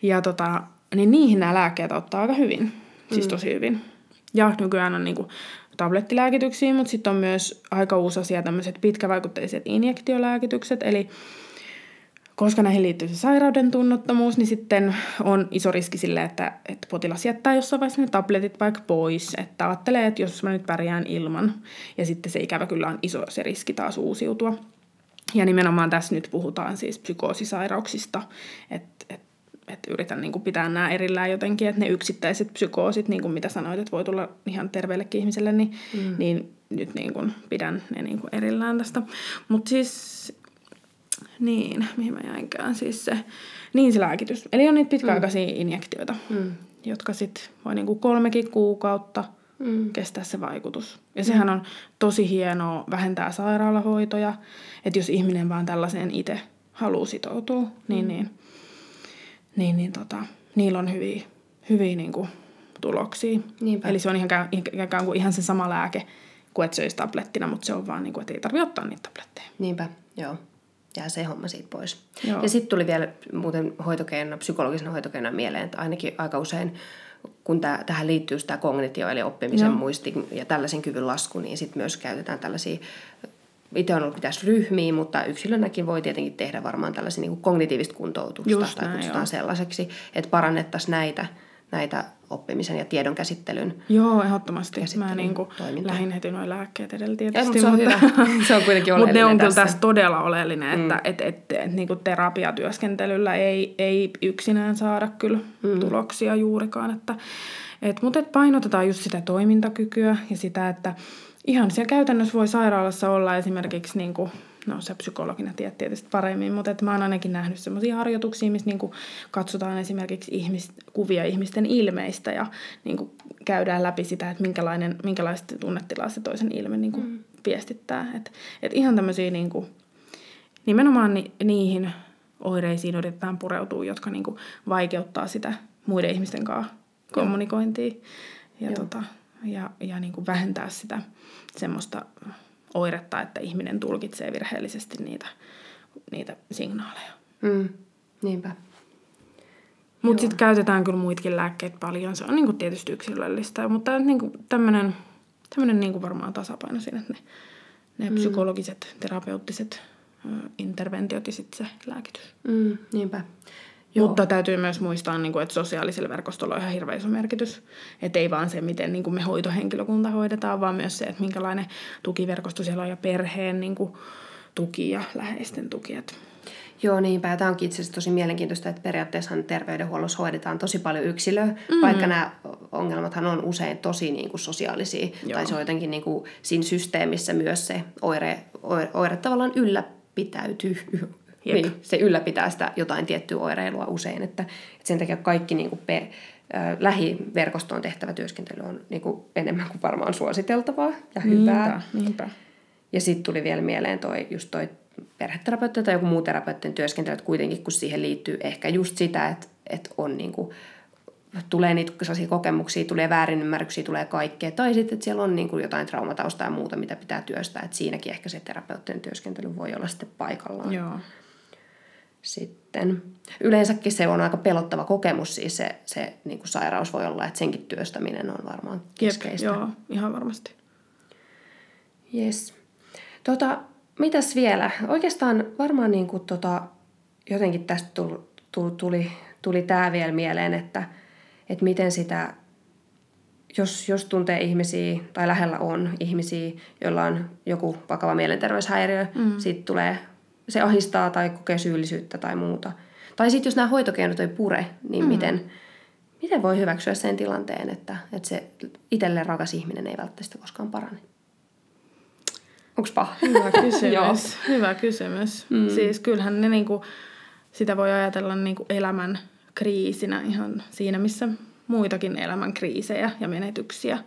Ja tota, niin niihin nämä lääkkeet ottaa aika hyvin, siis mm. tosi hyvin. Ja nykyään on niinku tablettilääkityksiä, mutta sitten on myös aika uusi asia tämmöiset pitkävaikutteiset injektiolääkitykset, eli koska näihin liittyy se sairauden tunnottomuus, niin sitten on iso riski sille, että, että potilas jättää jossain vaiheessa ne tabletit vaikka pois. Että ajattelee, että jos mä nyt pärjään ilman, ja sitten se ikävä kyllä on iso se riski taas uusiutua. Ja nimenomaan tässä nyt puhutaan siis psykoosisairauksista, että, että että yritän niin kuin pitää nämä erillään jotenkin, että ne yksittäiset psykoosit, niin kuin mitä sanoit, että voi tulla ihan terveellekin ihmiselle, niin, mm. niin nyt niin kuin pidän ne niin kuin erillään tästä. Mutta siis, niin, mihin mä jäinkään, siis se, niin se lääkitys. Eli on niitä pitkäaikaisia mm. injektioita, mm. jotka sitten voi niin kuin kolmekin kuukautta mm. kestää se vaikutus. Ja sehän mm. on tosi hienoa vähentää sairaalahoitoja, että jos ihminen vaan tällaiseen itse haluaa sitoutua, niin, mm. niin niin, niin tota, niillä on hyviä, hyviä niin kuin, tuloksia. Niinpä. Eli se on ihan, ikään kuin ihan se sama lääke kuin että söisi tablettina, mutta se on vaan niin kuin, että ei tarvitse ottaa niitä tabletteja. Niinpä, joo. Jää se homma siitä pois. Joo. Ja sitten tuli vielä muuten hoitokeino, psykologisena hoitokeinoa mieleen, että ainakin aika usein kun tää, tähän liittyy tämä kognitio, eli oppimisen Joo. muisti ja tällaisen kyvyn lasku, niin sitten myös käytetään tällaisia itse on ollut pitäisi ryhmiä, mutta yksilönäkin voi tietenkin tehdä varmaan tällaisen niin kognitiivista kuntoutusta Just tai näin, kutsutaan joo. sellaiseksi, että parannettaisiin näitä, näitä oppimisen ja tiedon käsittelyn. Joo, ehdottomasti. Mä Käsittelyn niin kuin lähdin heti noin lääkkeet edellä Ja, tietysti. mutta se on hyvä. *laughs* Se on kuitenkin Mutta ne on kyllä tässä. tässä todella oleellinen, että mm. et, et, et, niin kuin terapiatyöskentelyllä ei, ei yksinään saada kyllä mm. tuloksia juurikaan. Että, et, mutta et painotetaan just sitä toimintakykyä ja sitä, että ihan siellä käytännössä voi sairaalassa olla esimerkiksi, niin kuin, no se psykologina tiedät tietysti paremmin, mutta että mä oon ainakin nähnyt sellaisia harjoituksia, missä niin katsotaan esimerkiksi ihmis, kuvia ihmisten ilmeistä ja niin käydään läpi sitä, että minkälainen, minkälaista tunnetilaa se toisen ilme niin mm. viestittää. Et, et ihan tämmöisiä niin kuin, nimenomaan ni, niihin oireisiin yritetään pureutua, jotka niin kuin vaikeuttaa sitä muiden ihmisten kanssa kommunikointia ja, tota, ja, ja niin kuin vähentää sitä semmoista oiretta, että ihminen tulkitsee virheellisesti niitä, niitä signaaleja. Mm, niinpä. Mutta sitten käytetään kyllä muitakin lääkkeitä paljon. Se on niinku tietysti yksilöllistä, mutta niinku tämmöinen tämmönen niinku varmaan tasapaino siinä, että ne, ne mm. psykologiset, terapeuttiset ö, interventiot ja sitten se lääkitys. Mm, niinpä. Joo. Mutta täytyy myös muistaa, niin kuin, että sosiaalisella verkostolla on ihan hirveän iso merkitys. Että ei vaan se, miten niin kuin me hoitohenkilökunta hoidetaan, vaan myös se, että minkälainen tukiverkosto siellä on ja perheen niin kuin, tuki ja läheisten tuki. Että Joo, niinpä. Tämä onkin itse asiassa tosi mielenkiintoista, että periaatteessa terveydenhuollossa hoidetaan tosi paljon yksilöä, mm-hmm. vaikka nämä ongelmathan on usein tosi niin kuin sosiaalisia. Joo. Tai se on jotenkin niin kuin siinä systeemissä myös se oire, oire, oire tavallaan ylläpitäytyy. Jep. Niin, se ylläpitää sitä jotain tiettyä oireilua usein. Että, että sen takia kaikki niin kuin pe, äh, lähiverkostoon tehtävä työskentely on niin kuin enemmän kuin varmaan suositeltavaa ja hyvää. niinpä, niinpä. Ja sitten tuli vielä mieleen toi, just toi perheterapeutti tai joku muu terapeuttien työskentely, että kuitenkin kun siihen liittyy ehkä just sitä, että, että on niinku, tulee niitä sellaisia kokemuksia, tulee väärinymmärryksiä, tulee kaikkea. Tai sitten, että siellä on niinku jotain traumataustaa ja muuta, mitä pitää työstää. Että siinäkin ehkä se terapeuttinen työskentely voi olla sitten paikallaan. Joo. Sitten yleensäkin se on aika pelottava kokemus, siis se, se niin kuin sairaus voi olla, että senkin työstäminen on varmaan keskeistä. Jep, joo, ihan varmasti. Yes. Tota, mitäs vielä? Oikeastaan varmaan niin kuin, tota, jotenkin tästä tuli, tuli, tuli, tuli tämä vielä mieleen, että, että miten sitä, jos, jos tuntee ihmisiä tai lähellä on ihmisiä, joilla on joku vakava mielenterveyshäiriö, mm. sitten tulee, se ahistaa tai kokee syyllisyyttä tai muuta. Tai sitten jos nämä hoitokeinot ei pure, niin mm. miten, miten voi hyväksyä sen tilanteen, että, että se itselleen rakas ihminen ei välttämättä koskaan parane? Onko paha? Hyvä *laughs* kysymys. Hyvä kysymys. Mm. Siis kyllähän ne niinku, sitä voi ajatella niinku elämän kriisinä ihan siinä, missä muitakin elämän kriisejä ja menetyksiä.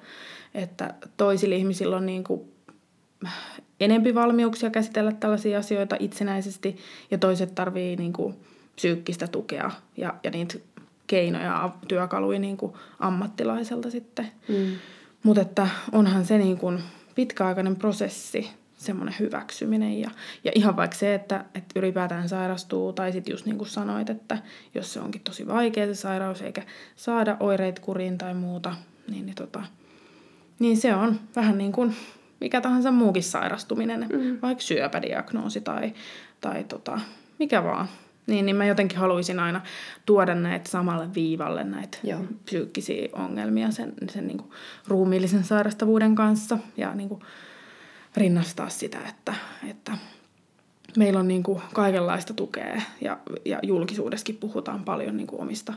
Että toisilla ihmisillä on niinku enempi valmiuksia käsitellä tällaisia asioita itsenäisesti ja toiset tarvii niinku psyykkistä tukea ja, ja niitä keinoja ja työkaluja niinku ammattilaiselta sitten. Mm. Mutta että onhan se niin kuin pitkäaikainen prosessi, semmoinen hyväksyminen. Ja, ja ihan vaikka se, että, että ylipäätään sairastuu, tai sitten just niin kuin sanoit, että jos se onkin tosi vaikea se sairaus, eikä saada oireita kuriin tai muuta, niin, niin, tota, niin se on vähän niin kuin mikä tahansa muukin sairastuminen, mm. vaikka syöpädiagnoosi tai, tai tota, mikä vaan. Niin, niin mä jotenkin haluaisin aina tuoda näitä samalle viivalle, näitä Joo. psyykkisiä ongelmia sen, sen niin kuin ruumiillisen sairastavuuden kanssa ja niin kuin rinnastaa sitä, että, että meillä on niin kuin kaikenlaista tukea ja, ja julkisuudessakin puhutaan paljon niin kuin omista,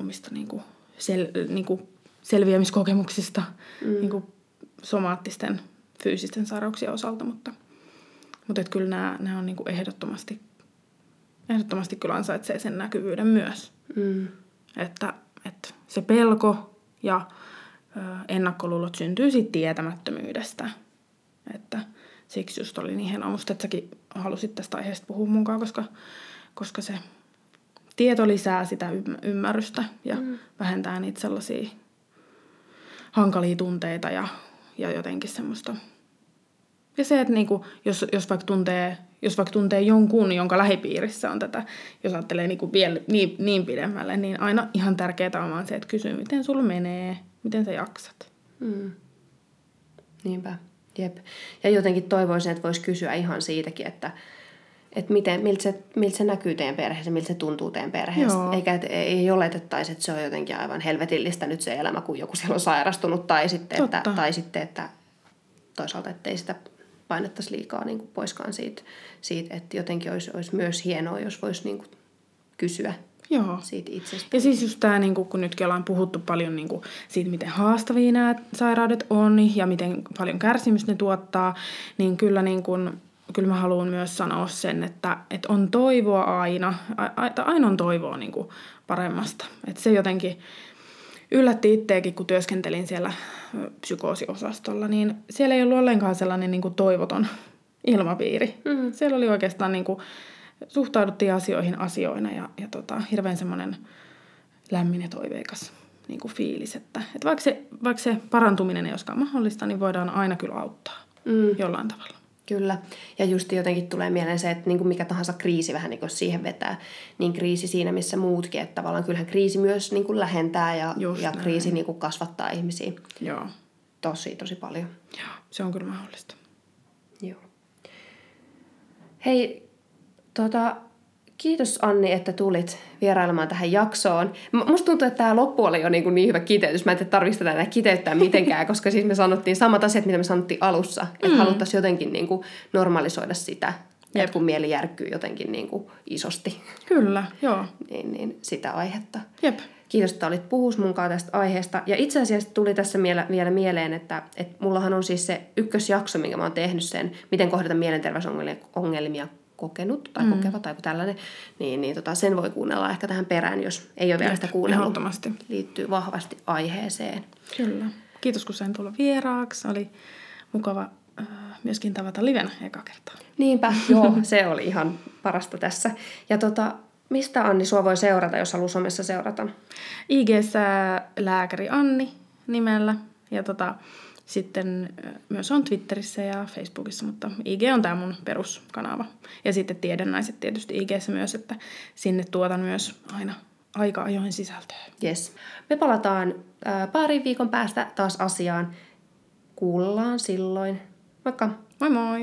omista niin kuin sel, niin kuin selviämiskokemuksista mm. niin kuin somaattisten fyysisten sairauksien osalta, mutta, mutta et kyllä nämä, nämä on niin kuin ehdottomasti, ehdottomasti kyllä ansaitsee sen näkyvyyden myös. Mm. Että, että se pelko ja ö, ennakkoluulot syntyy siitä tietämättömyydestä. Että siksi just oli niin hienoa musta, että säkin halusit tästä aiheesta puhua mukaan, koska, koska se tieto lisää sitä ymm- ymmärrystä ja mm. vähentää niitä sellaisia hankalia tunteita ja, ja jotenkin semmoista. Ja se, että niinku, jos, jos, vaikka tuntee, jos vaikka tuntee jonkun, jonka lähipiirissä on tätä, jos ajattelee niinku vielä niin, niin pidemmälle, niin aina ihan tärkeää on vaan se, että kysyy, miten sulla menee, miten sä jaksat. Mm. Niinpä. Jep. Ja jotenkin toivoisin, että voisi kysyä ihan siitäkin, että, että miten, miltä, se, miltä se näkyy teidän perheessä, miltä se tuntuu teidän perheessä. Joo. Eikä et, ei oletettaisi, että se on jotenkin aivan helvetillistä nyt se elämä, kun joku siellä on sairastunut. Tai sitten, että, tai sitten, että toisaalta, että ei sitä painettaisi liikaa niin kuin poiskaan siitä, siitä, että jotenkin olisi, olisi myös hienoa, jos voisi niin kuin kysyä Joo. siitä itsestä. Ja siis just tämä, niin kun nytkin ollaan puhuttu paljon niin kuin siitä, miten haastavia nämä sairaudet on ja miten paljon kärsimystä ne tuottaa, niin kyllä, niin kuin, kyllä mä haluan myös sanoa sen, että, että on toivoa aina, tai aina on toivoa niin kuin paremmasta. Että se jotenkin yllätti itseäkin, kun työskentelin siellä psykoosiosastolla, niin siellä ei ollut ollenkaan sellainen niin kuin toivoton ilmapiiri. Mm. Siellä oli oikeastaan niin kuin, suhtauduttiin asioihin asioina ja, ja tota, hirveän semmoinen lämmin ja toiveikas niin kuin fiilis, että, että vaikka, se, vaikka se parantuminen ei olisikaan mahdollista, niin voidaan aina kyllä auttaa mm. jollain tavalla. Kyllä. Ja just jotenkin tulee mieleen se, että niin kuin mikä tahansa kriisi vähän niin kuin siihen vetää, niin kriisi siinä missä muutkin. Että tavallaan kyllähän kriisi myös niin kuin lähentää ja, Just ja näin. kriisi niin kuin kasvattaa ihmisiä Joo. tosi, tosi paljon. Joo, se on kyllä mahdollista. Joo. Hei, tota, kiitos Anni, että tulit vierailemaan tähän jaksoon. Musta tuntuu, että tämä loppu oli jo niin, kuin niin hyvä kiteytys. Mä en tiedä, tarvitsisi tätä kiteyttää mitenkään, *laughs* koska siis me sanottiin samat asiat, mitä me sanottiin alussa. Että mm. haluttaisiin jotenkin niin kuin normalisoida sitä, että kun mieli järkkyy jotenkin niin kuin isosti, Kyllä, joo. niin, niin sitä aihetta. Jep. Kiitos, että olit puhus munkaan tästä aiheesta. Ja itse asiassa tuli tässä vielä, vielä mieleen, että, että mullahan on siis se ykkösjakso, minkä mä oon tehnyt sen, miten kohdata mielenterveysongelmia kokenut tai mm. kokeva tai joku tällainen, niin, niin tota, sen voi kuunnella ehkä tähän perään, jos ei ole vielä sitä kuunnellut. Liittyy vahvasti aiheeseen. Kyllä. Kiitos, kun sain tulla vieraaksi. Oli mukava äh, myöskin tavata livenä eka kertaa. Niinpä, *laughs* joo, se oli ihan parasta tässä. Ja tota, mistä Anni sua voi seurata, jos haluaa somessa seurata? IGssä lääkäri Anni nimellä ja tota, sitten myös on Twitterissä ja Facebookissa, mutta IG on tämä mun peruskanava. Ja sitten tiedennaiset tietysti IGssä myös, että sinne tuotan myös aina aika ajoin sisältöä. Yes. Me palataan äh, parin viikon päästä taas asiaan. Kuullaan silloin. Moikka! Moi moi!